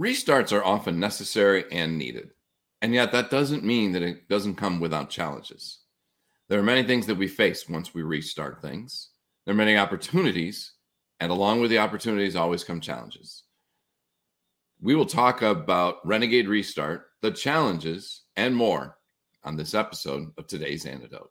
Restarts are often necessary and needed. And yet, that doesn't mean that it doesn't come without challenges. There are many things that we face once we restart things. There are many opportunities, and along with the opportunities always come challenges. We will talk about Renegade Restart, the challenges, and more on this episode of today's Antidote.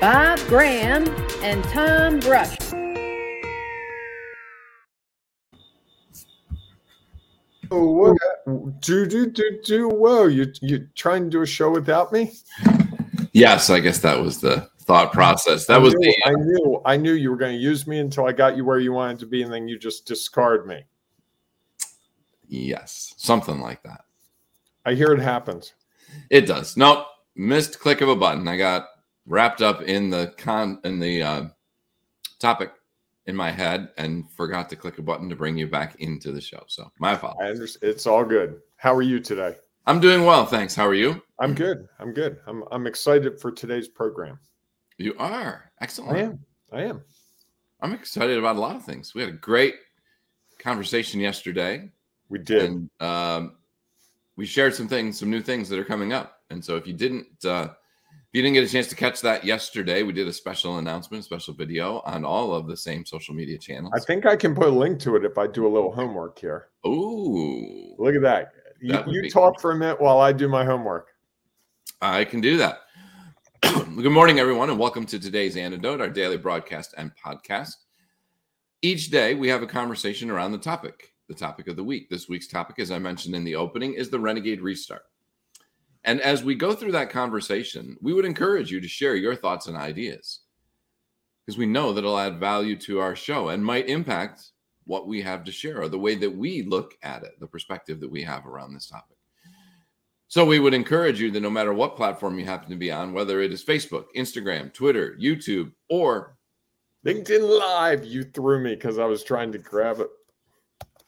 Bob Graham and Tom Brush. Oh, what? Do, do, do, do. Whoa, you, you trying to do a show without me? Yes, I guess that was the thought process. That I was knew, the. I knew, I knew you were going to use me until I got you where you wanted to be, and then you just discard me. Yes, something like that. I hear it happens. It does. Nope, missed click of a button. I got wrapped up in the con in the uh, topic in my head and forgot to click a button to bring you back into the show. So my apologies. I understand. It's all good. How are you today? I'm doing well, thanks. How are you? I'm good. I'm good. I'm I'm excited for today's program. You are excellent. I am. I am. I'm excited about a lot of things. We had a great conversation yesterday. We did. And um, we shared some things, some new things that are coming up. And so if you didn't uh, you didn't get a chance to catch that yesterday, we did a special announcement, special video on all of the same social media channels. I think I can put a link to it if I do a little homework here. Ooh. Look at that. You, you talk for a minute while I do my homework. I can do that. Good morning, everyone, and welcome to today's Antidote, our daily broadcast and podcast. Each day, we have a conversation around the topic, the topic of the week. This week's topic, as I mentioned in the opening, is the Renegade Restart. And as we go through that conversation, we would encourage you to share your thoughts and ideas because we know that it'll add value to our show and might impact what we have to share or the way that we look at it, the perspective that we have around this topic. So we would encourage you that no matter what platform you happen to be on, whether it is Facebook, Instagram, Twitter, YouTube, or LinkedIn Live, you threw me because I was trying to grab it.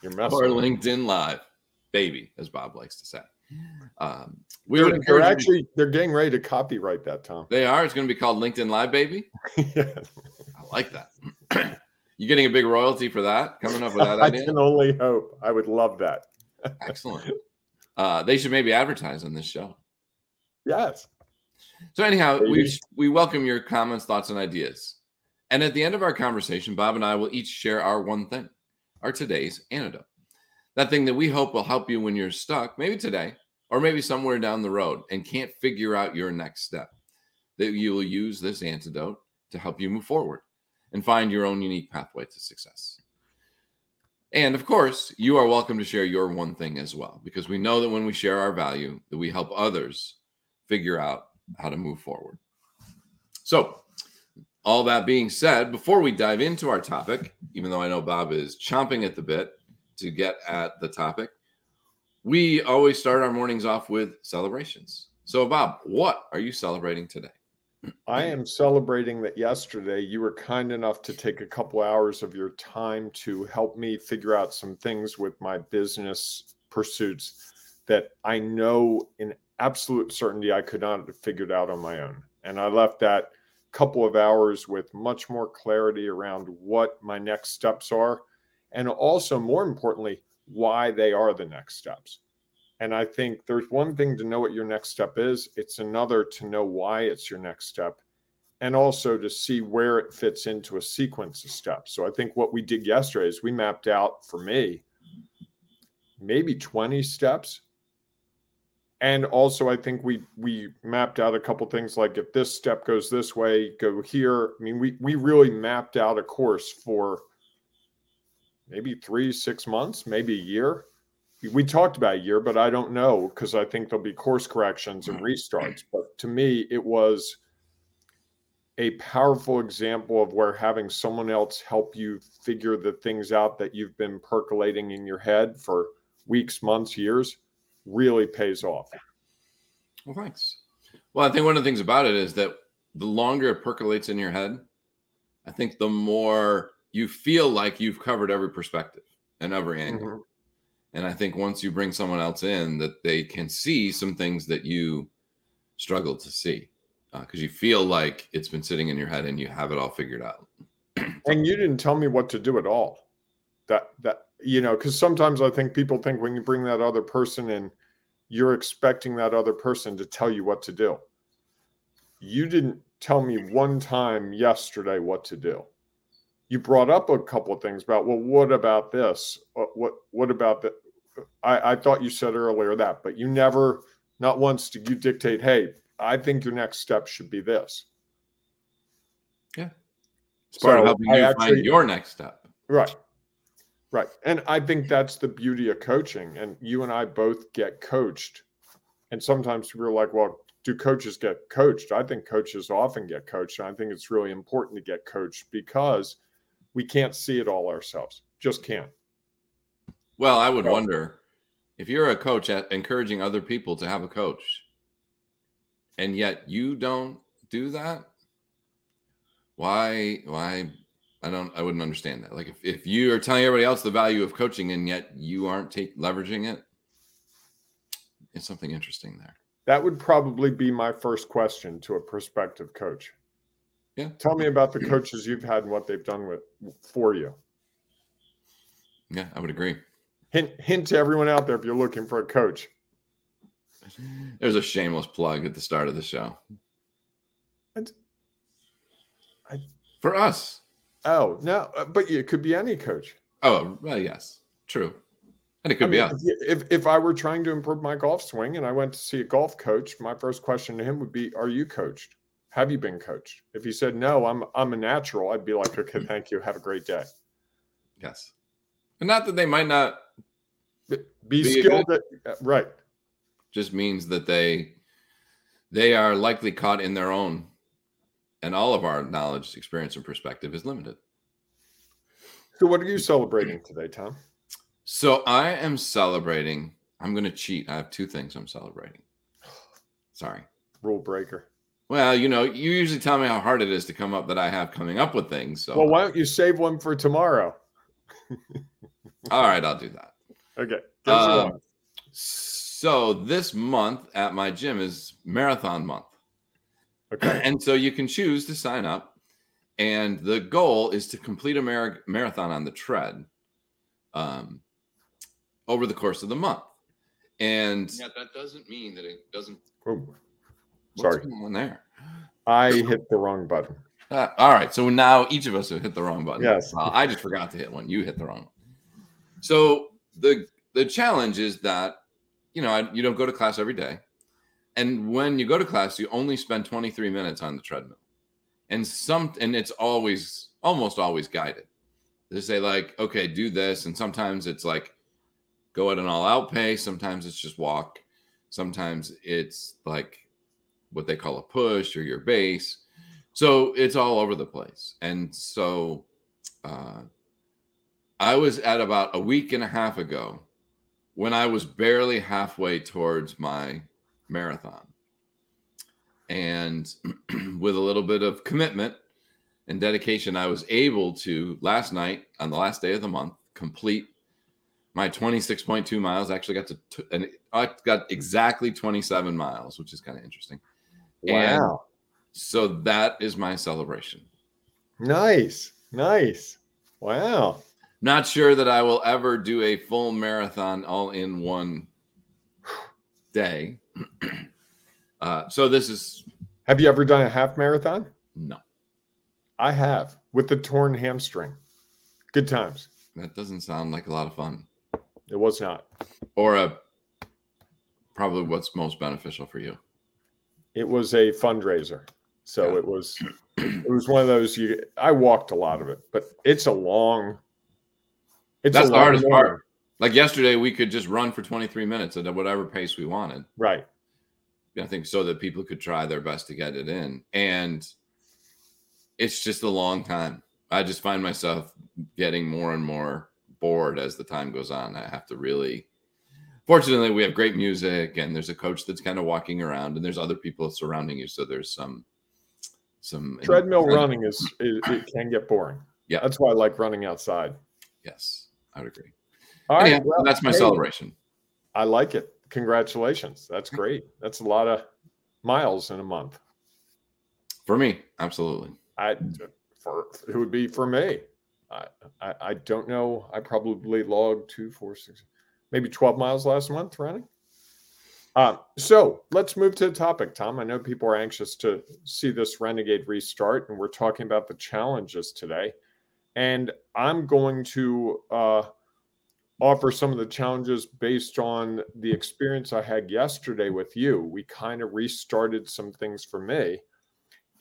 Your message. Or LinkedIn Live, baby, as Bob likes to say. Um, we they're, they're actually to, they're getting ready to copyright that, Tom. They are. It's going to be called LinkedIn Live, baby. I like that. you getting a big royalty for that? Coming up with that idea? I can only hope. I would love that. Excellent. Uh, they should maybe advertise on this show. Yes. So anyhow, we we welcome your comments, thoughts, and ideas. And at the end of our conversation, Bob and I will each share our one thing, our today's antidote that thing that we hope will help you when you're stuck, maybe today or maybe somewhere down the road and can't figure out your next step. That you will use this antidote to help you move forward and find your own unique pathway to success. And of course, you are welcome to share your one thing as well, because we know that when we share our value, that we help others figure out how to move forward. So, all that being said, before we dive into our topic, even though I know Bob is chomping at the bit to get at the topic, we always start our mornings off with celebrations. So, Bob, what are you celebrating today? I am celebrating that yesterday you were kind enough to take a couple hours of your time to help me figure out some things with my business pursuits that I know in absolute certainty I could not have figured out on my own. And I left that couple of hours with much more clarity around what my next steps are and also more importantly why they are the next steps. And i think there's one thing to know what your next step is it's another to know why it's your next step and also to see where it fits into a sequence of steps. So i think what we did yesterday is we mapped out for me maybe 20 steps. And also i think we we mapped out a couple things like if this step goes this way go here. I mean we we really mapped out a course for maybe three, six months, maybe a year. We talked about a year, but I don't know because I think there'll be course corrections and mm. restarts. But to me, it was a powerful example of where having someone else help you figure the things out that you've been percolating in your head for weeks, months, years really pays off. Well, thanks. Well, I think one of the things about it is that the longer it percolates in your head, I think the more you feel like you've covered every perspective and every angle. Mm-hmm. And I think once you bring someone else in, that they can see some things that you struggle to see because uh, you feel like it's been sitting in your head and you have it all figured out. and you didn't tell me what to do at all. That that you know, because sometimes I think people think when you bring that other person in, you're expecting that other person to tell you what to do. You didn't tell me one time yesterday what to do. You brought up a couple of things about, well, what about this? What what, what about that? I, I thought you said earlier that, but you never, not once did you dictate, hey, I think your next step should be this. Yeah. It's part so of helping you actually, find your next step. Right. Right. And I think that's the beauty of coaching. And you and I both get coached. And sometimes people are like, well, do coaches get coached? I think coaches often get coached. And I think it's really important to get coached because we can't see it all ourselves. Just can't. Well, I would so, wonder if you're a coach at encouraging other people to have a coach, and yet you don't do that. Why? Why I don't. I wouldn't understand that. Like if, if you are telling everybody else the value of coaching and yet you aren't take, leveraging it, it's something interesting there. That would probably be my first question to a prospective coach. Yeah. Tell me about the coaches you've had and what they've done with for you. Yeah, I would agree. Hint hint to everyone out there if you're looking for a coach. There's a shameless plug at the start of the show. And I, for us. Oh no, uh, but it could be any coach. Oh well, yes, true, and it could I be mean, us. If if I were trying to improve my golf swing and I went to see a golf coach, my first question to him would be, "Are you coached? Have you been coached?" If you said no, I'm I'm a natural. I'd be like, "Okay, thank you. Have a great day." Yes, and not that they might not be, be skilled at, uh, right. Just means that they they are likely caught in their own and all of our knowledge, experience, and perspective is limited. So, what are you celebrating today, Tom? So, I am celebrating. I'm going to cheat. I have two things I'm celebrating. Sorry. Rule breaker. Well, you know, you usually tell me how hard it is to come up that I have coming up with things. So, well, why don't you save one for tomorrow? all right, I'll do that. Okay. Uh, so, this month at my gym is marathon month. Okay. And so you can choose to sign up. And the goal is to complete a mar- marathon on the tread um, over the course of the month. And yeah, that doesn't mean that it doesn't. Oh, sorry. What's going on there? I hit the wrong button. Uh, all right. So now each of us have hit the wrong button. Yes. Uh, I just forgot to hit one. You hit the wrong one. So the the challenge is that you know I, you don't go to class every day. And when you go to class, you only spend 23 minutes on the treadmill. And some and it's always almost always guided. They say like, okay, do this. And sometimes it's like go at an all-out pace. Sometimes it's just walk. Sometimes it's like what they call a push or your base. So it's all over the place. And so uh, I was at about a week and a half ago when I was barely halfway towards my marathon. And with a little bit of commitment and dedication, I was able to last night on the last day of the month complete my 26.2 miles. I actually got to, t- and I got exactly 27 miles, which is kind of interesting. Wow. And so that is my celebration. Nice. Nice. Wow. Not sure that I will ever do a full marathon all in one day. uh, so this is. Have you ever done a half marathon? No. I have with the torn hamstring. Good times. That doesn't sound like a lot of fun. It was not. Or a probably what's most beneficial for you. It was a fundraiser. So yeah. it was it was one of those you I walked a lot of it, but it's a long it's That's the hardest part. Like yesterday, we could just run for 23 minutes at whatever pace we wanted. Right. I think so that people could try their best to get it in. And it's just a long time. I just find myself getting more and more bored as the time goes on. I have to really fortunately, we have great music, and there's a coach that's kind of walking around, and there's other people surrounding you. So there's some some treadmill running is it, it, can get boring. Yeah, that's why I like running outside. Yes, I would agree. All right, well, that's my hey, celebration. I like it. Congratulations. That's great. That's a lot of miles in a month. For me, absolutely. I for it would be for me. I, I, I don't know. I probably logged two, four, six, maybe twelve miles last month running. Um, so let's move to the topic, Tom. I know people are anxious to see this renegade restart, and we're talking about the challenges today. And I'm going to uh, offer some of the challenges based on the experience I had yesterday with you. We kind of restarted some things for me.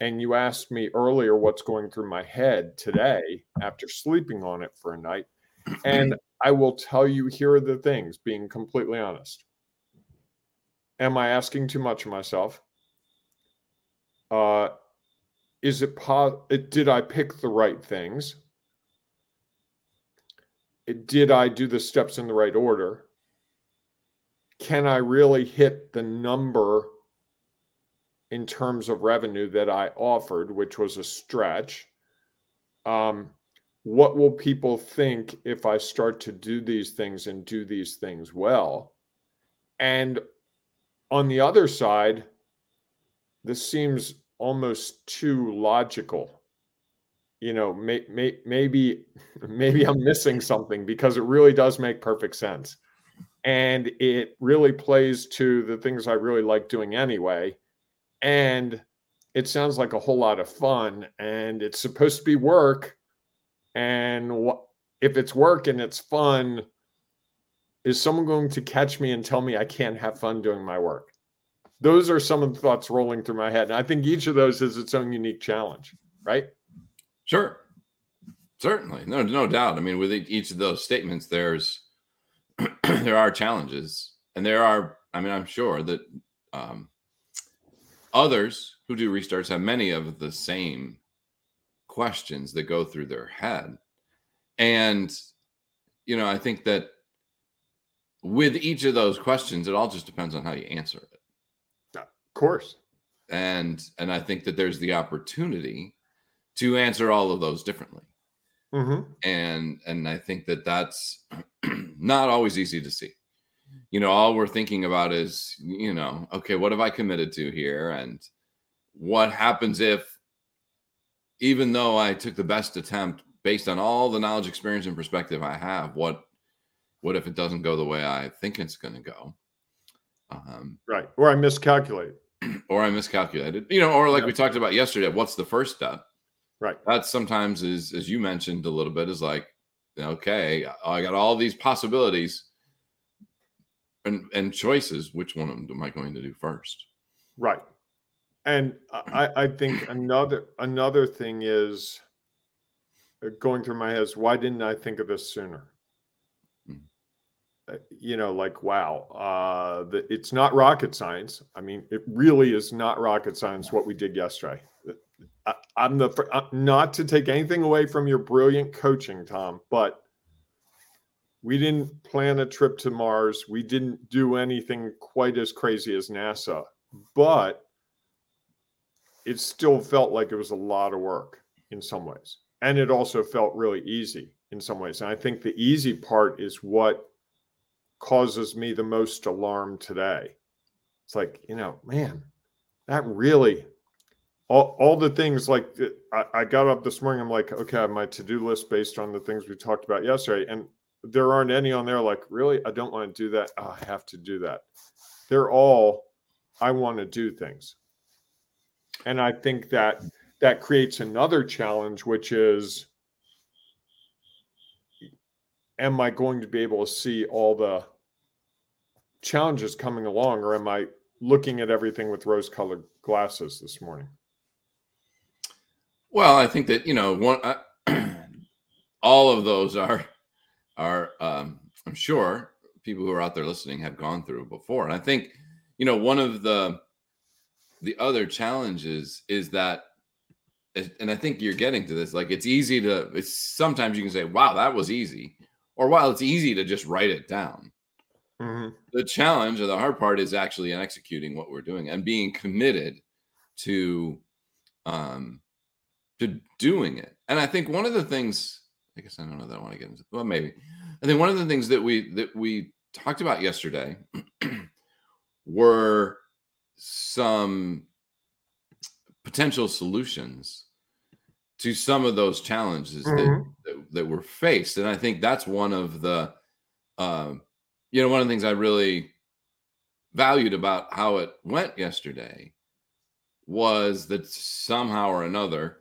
And you asked me earlier what's going through my head today after sleeping on it for a night. And I will tell you here are the things, being completely honest. Am I asking too much of myself? Uh, is it, po- did I pick the right things? did I do the steps in the right order? Can I really hit the number in terms of revenue that I offered, which was a stretch? Um, what will people think if I start to do these things and do these things well? And on the other side, this seems almost too logical. You know may, may, maybe maybe i'm missing something because it really does make perfect sense. And it really plays to the things i really like doing anyway. And it sounds like a whole lot of fun and it's supposed to be work and if it's work and it's fun is someone going to catch me and tell me i can't have fun doing my work those are some of the thoughts rolling through my head and i think each of those is its own unique challenge right Sure. Certainly. No, no doubt. I mean, with each of those statements, there's there are challenges. And there are, I mean, I'm sure that um, others who do restarts have many of the same questions that go through their head. And, you know, I think that with each of those questions, it all just depends on how you answer it. Of course. And and I think that there's the opportunity to answer all of those differently. Mm-hmm. And and I think that that's not always easy to see. You know, all we're thinking about is, you know, okay, what have I committed to here, and what happens if, even though I took the best attempt based on all the knowledge, experience, and perspective I have, what what if it doesn't go the way I think it's going to go? Um, right, or I miscalculate, or I miscalculated. You know, or like yeah. we talked about yesterday, what's the first step? Right. That sometimes is, as you mentioned a little bit, is like, okay, I got all these possibilities and and choices. Which one of them am I going to do first? Right. And I, I think another another thing is uh, going through my head is why didn't I think of this sooner? Hmm. Uh, you know, like wow, uh, the, it's not rocket science. I mean, it really is not rocket science what we did yesterday. I, am the uh, not to take anything away from your brilliant coaching, Tom, but we didn't plan a trip to Mars. We didn't do anything quite as crazy as NASA, but it still felt like it was a lot of work in some ways. And it also felt really easy in some ways. And I think the easy part is what causes me the most alarm today. It's like, you know, man, that really all, all the things like uh, I, I got up this morning i'm like okay I have my to-do list based on the things we talked about yesterday and there aren't any on there like really i don't want to do that oh, i have to do that they're all i want to do things and i think that that creates another challenge which is am i going to be able to see all the challenges coming along or am i looking at everything with rose colored glasses this morning? Well, I think that you know one, uh, all of those are are um, I'm sure people who are out there listening have gone through before, and I think you know one of the the other challenges is that and I think you're getting to this like it's easy to it's sometimes you can say wow that was easy or while it's easy to just write it down Mm-hmm. The challenge or the hard part is actually in executing what we're doing and being committed to um to doing it. And I think one of the things I guess I don't know that I want to get into well maybe. I think one of the things that we that we talked about yesterday were some potential solutions to some of those challenges mm-hmm. that, that, that were faced and i think that's one of the um, you know one of the things i really valued about how it went yesterday was that somehow or another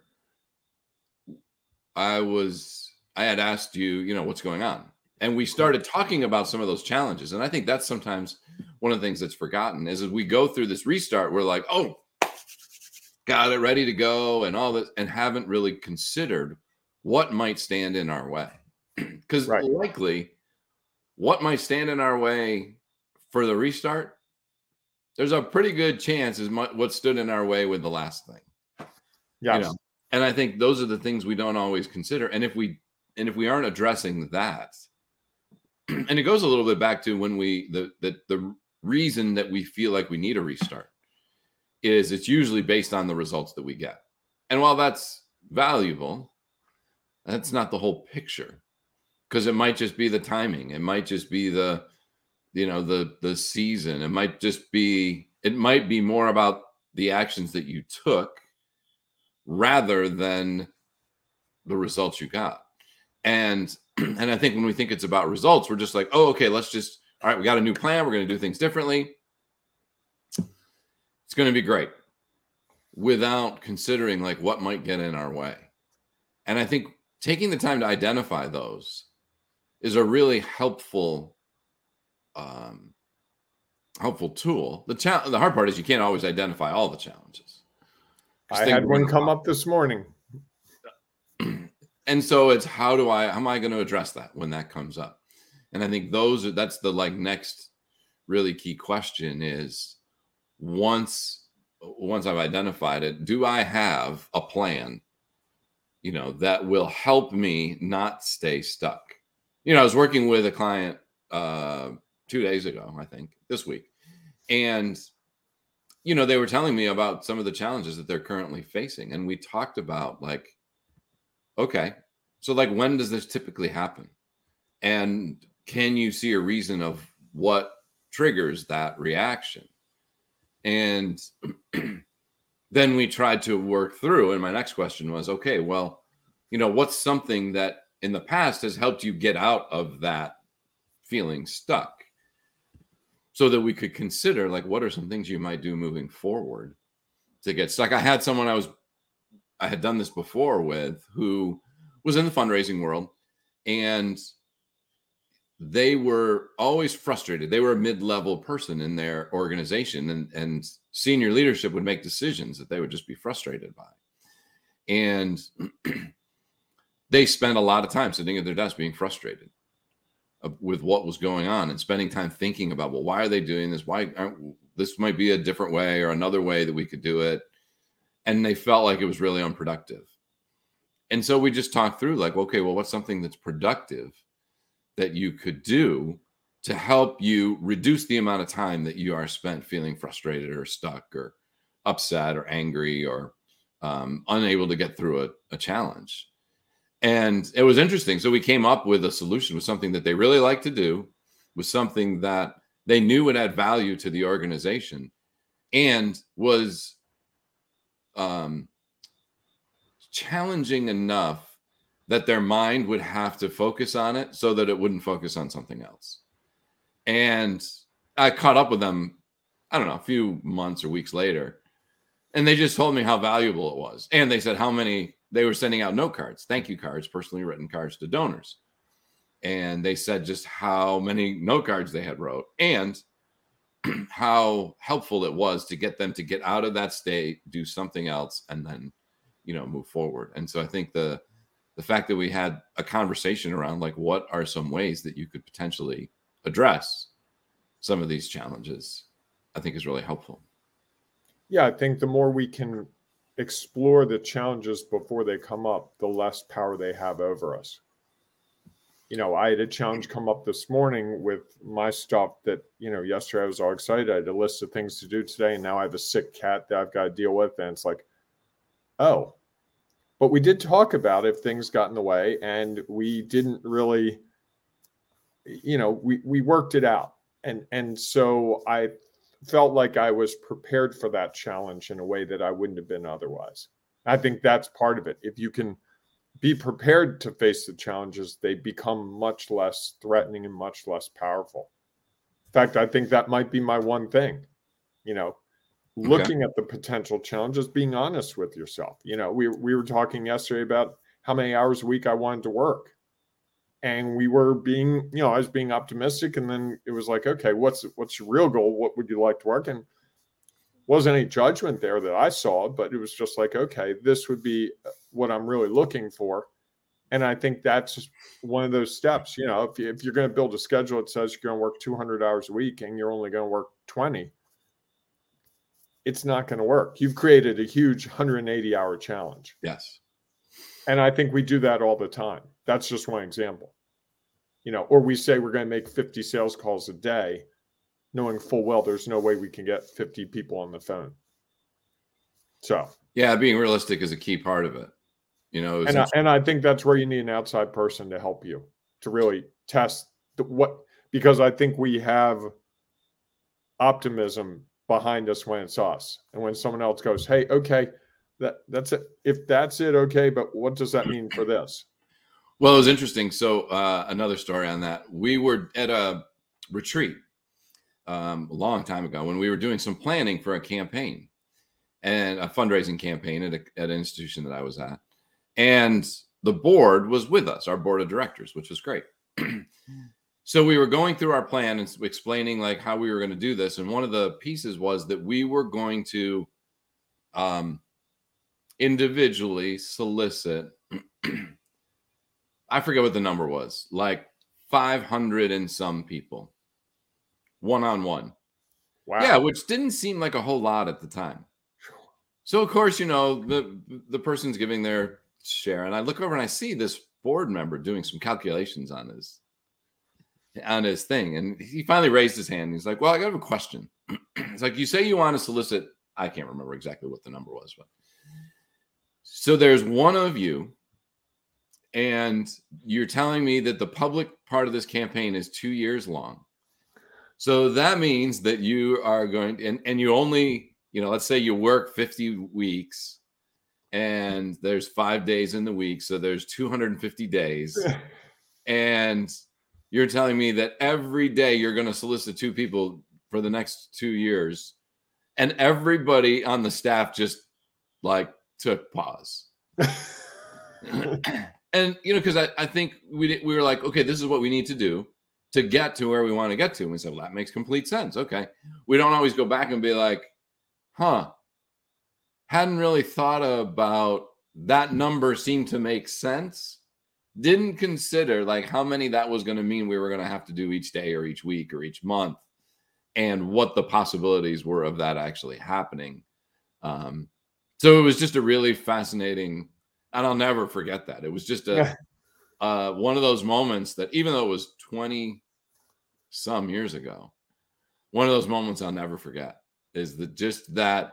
i was i had asked you you know what's going on and we started talking about some of those challenges. And i think that's sometimes one of the things that's forgotten is as we go through this restart we're like oh got it ready to go and all this and haven't really considered what might stand in our way. Because right. likely what might stand in our way for the restart there's a pretty good chance is what stood in our way with the last thing. Yeah you know? and i think those are the things we don't always consider. And if we and if we aren't addressing that and it goes a little bit back to when we the the, the reason that we feel like we need a restart is it's usually based on the results that we get. And while that's valuable, that's not the whole picture because it might just be the timing. It might just be the, you know, the the season. It might just be it might be more about the actions that you took rather than the results you got. And and I think when we think it's about results, we're just like, oh, okay, let's just all right, we got a new plan. We're going to do things differently. It's going to be great without considering like what might get in our way. And I think taking the time to identify those is a really helpful um helpful tool. The cha- the hard part is you can't always identify all the challenges. I had one come up this morning. And so it's how do I how am I going to address that when that comes up? And I think those are that's the like next really key question is once once I've identified it, do I have a plan, you know, that will help me not stay stuck? You know, I was working with a client uh, two days ago, I think, this week, and you know, they were telling me about some of the challenges that they're currently facing, and we talked about like, okay, so like when does this typically happen, and can you see a reason of what triggers that reaction? And then we tried to work through. And my next question was okay, well, you know, what's something that in the past has helped you get out of that feeling stuck? So that we could consider, like, what are some things you might do moving forward to get stuck? I had someone I was, I had done this before with who was in the fundraising world and they were always frustrated. They were a mid-level person in their organization, and and senior leadership would make decisions that they would just be frustrated by, and they spent a lot of time sitting at their desk being frustrated with what was going on and spending time thinking about well why are they doing this? Why this might be a different way or another way that we could do it and they felt like it was really unproductive and so we just talked through like okay well what's something that's productive that you could do to help you reduce the amount of time that you are spent feeling frustrated or stuck or upset or angry or um, unable to get through a, a challenge. And it was interesting. So we came up with a solution with something that they really like to do, with something that they knew would add value to the organization and was um, challenging enough that their mind would have to focus on it so that it wouldn't focus on something else. And I caught up with them, I don't know, a few months or weeks later, and they just told me how valuable it was. And they said how many they were sending out note cards, thank you cards, personally written cards to donors. And they said just how many note cards they had wrote and how helpful it was to get them to get out of that state, do something else, and then, you know, move forward. And so I think the the fact that we had a conversation around like what are some ways that you could potentially address some of these challenges i think is really helpful yeah i think the more we can explore the challenges before they come up the less power they have over us you know, I had a challenge come up this morning with my stuff that, you know, yesterday I was all excited. I had a list of things to do today. And now I have a sick cat that I've got to deal with. And it's like, oh, but we did talk about if things got in the way and we didn't really, you know, we, we worked it out. And, and so I felt like I was prepared for that challenge in a way that I wouldn't have been otherwise. I think that's part of it. If you can, be prepared to face the challenges, they become much less threatening and much less powerful. In fact, I think that might be my one thing. You know, looking okay. at the potential challenges, being honest with yourself. You know, we we were talking yesterday about how many hours a week I wanted to work. And we were being, you know, I was being optimistic, and then it was like, okay, what's what's your real goal? What would you like to work? And wasn't any judgment there that I saw, but it was just like, okay, this would be uh, what I'm really looking for. And I think that's one of those steps. You know, if, you, if you're going to build a schedule that says you're going to work 200 hours a week and you're only going to work 20, it's not going to work. You've created a huge 180 hour challenge. Yes. And I think we do that all the time. That's just one example. You know, or we say we're going to make 50 sales calls a day knowing full well there's no way we can get 50 people on the phone. So, yeah, being realistic is a key part of it. You know, and I, and I think that's where you need an outside person to help you to really test the, what because I think we have optimism behind us when it's us, and when someone else goes, "Hey, okay, that that's it. If that's it, okay, but what does that mean for this?" Well, it was interesting. So uh, another story on that. We were at a retreat um, a long time ago when we were doing some planning for a campaign and a fundraising campaign at, a, at an institution that I was at. And the board was with us, our board of directors, which was great. so we were going through our plan and explaining like how we were going to do this. And one of the pieces was that we were going to um, individually solicit, I forget what the number was, like 500 and some people one on one. Wow. Yeah, which didn't seem like a whole lot at the time. So of course, you know, the the person's giving their share, and I look over and I see this board member doing some calculations on his on his thing, and he finally raised his hand. he's like, "Well, I got a question." it's like you say you want to solicit. I can't remember exactly what the number was, but so there's one of you, and you're telling me that the public part of this campaign is two years long so that means that you are going and, and you only, you know, let's say you work 50 weeks and there's five days in the week. So there's 250 days. and you're telling me that every day you're going to solicit two people for the next two years. And everybody on the staff just like took pause. and you know, because I, I think we we were like, okay, this is what we need to do to get to where we want to get to. And we said, well, that makes complete sense. Okay. We don't always go back and be like, huh, hadn't really thought about that number seemed to make sense. Didn't consider like how many that was going to mean we were going to have to do each day or each week or each month and what the possibilities were of that actually happening. Um, so it was just a really fascinating, and I'll never forget that. It was just a, uh, one of those moments that even though it was 20 some years ago. One of those moments I'll never forget is that just that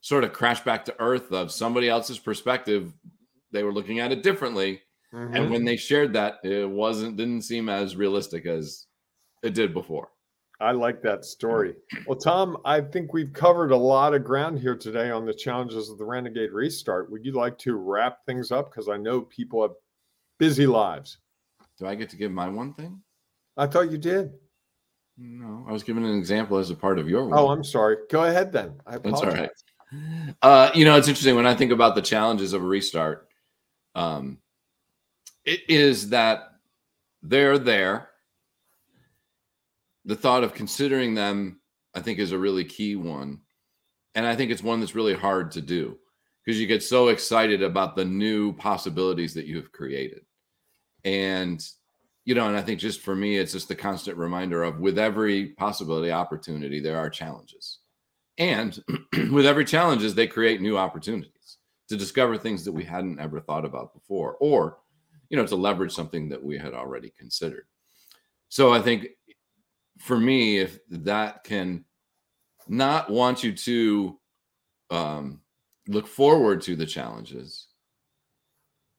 sort of crash back to earth of somebody else's perspective. They were looking at it differently. Mm-hmm. And when they shared that, it wasn't, didn't seem as realistic as it did before. I like that story. Well, Tom, I think we've covered a lot of ground here today on the challenges of the Renegade Restart. Would you like to wrap things up? Because I know people have busy lives. Do I get to give my one thing? I thought you did. No, I was giving an example as a part of your. One. Oh, I'm sorry. Go ahead then. I apologize. That's all right. Uh, you know, it's interesting when I think about the challenges of a restart. Um, it is that they're there. The thought of considering them, I think, is a really key one, and I think it's one that's really hard to do because you get so excited about the new possibilities that you have created, and you know, and I think just for me, it's just the constant reminder of with every possibility, opportunity, there are challenges. And with every challenges, they create new opportunities to discover things that we hadn't ever thought about before. Or you know, to leverage something that we had already considered. So I think for me, if that can not want you to um, look forward to the challenges,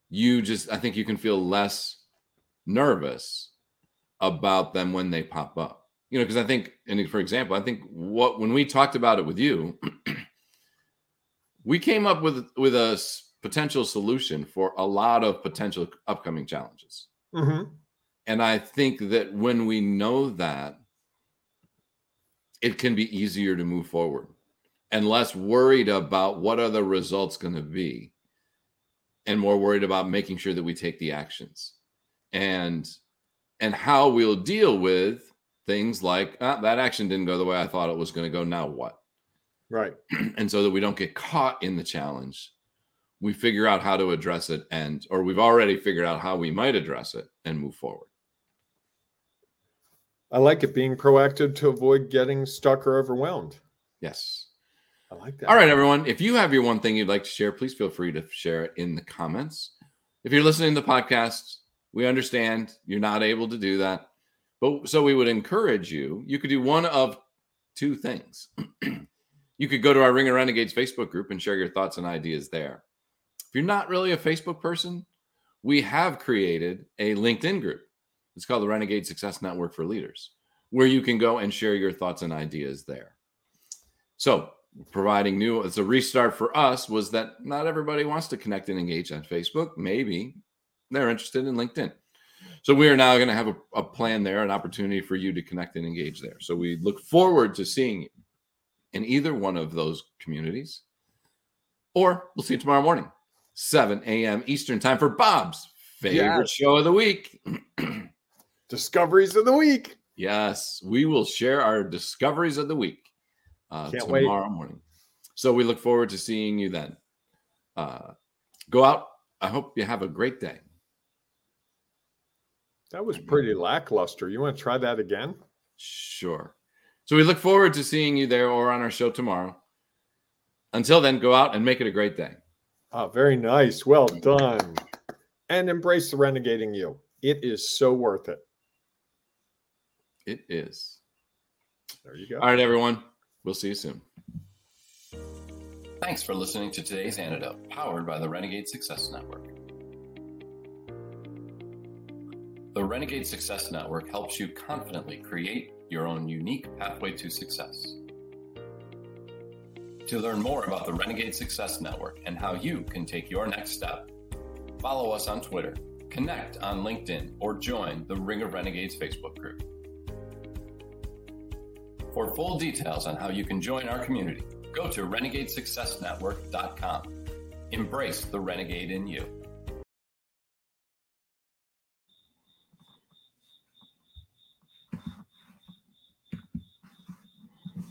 you just, I think you can feel less nervous about them when they pop up. You know, because I think, and for example, I think what when we talked about it with you, we came up with with a potential solution for a lot of potential upcoming challenges. Mm-hmm. And I think that when we know that, it can be easier to move forward and less worried about what are the results going to be and more worried about making sure that we take the actions and and how we'll deal with things like ah, that action didn't go the way i thought it was going to go now what? Right. And so that we don't get caught in the challenge we figure out how to address it and or we've already figured out how we might address it and move forward. I like it being proactive to avoid getting stuck or overwhelmed. Yes. I like that. All right everyone if you have your one thing you'd like to share please feel free to share it in the comments. If you're listening to the podcast we understand you're not able to do that but so we would encourage you you could do one of two things you could go to our ring of renegades facebook group and share your thoughts and ideas there if you're not really a Facebook person, we have created a LinkedIn group. It's called the Renegade Success Network for Leaders, where you can go and share your thoughts and ideas there. So, providing new as a restart for us was that not everybody wants to connect and engage on Facebook. Maybe they're interested in LinkedIn. So we are now going to have a, a, plan there, an opportunity for you to connect and engage there. So we look forward to seeing you in either one of those communities, or we'll see you tomorrow morning. 7 a.m. Eastern time for Bob's favorite yes. show of the week. discoveries of the week. Yes, we will share our discoveries of the week uh, tomorrow wait. morning. So we look forward to seeing you then. Uh, go out. I hope you have a great day. That was pretty lackluster. You want to try that again? Sure. So we look forward to seeing you there or on our show tomorrow. Until then, go out and make it a great day. Oh, very nice. Well done. And embrace the renegating you. It is so worth it. It is. There you go. All right, everyone. We'll see you soon. Thanks for listening to today's antidote, powered by the Renegade Success Network. The Renegade Success Network helps you confidently create your own unique pathway to success. To learn more about the Renegade Success Network and how you can take your next step, follow us on Twitter, connect on LinkedIn, or join the Ring of Renegades Facebook group. For full details on how you can join our community, go to renegadesuccessnetwork.com. Embrace the renegade in you.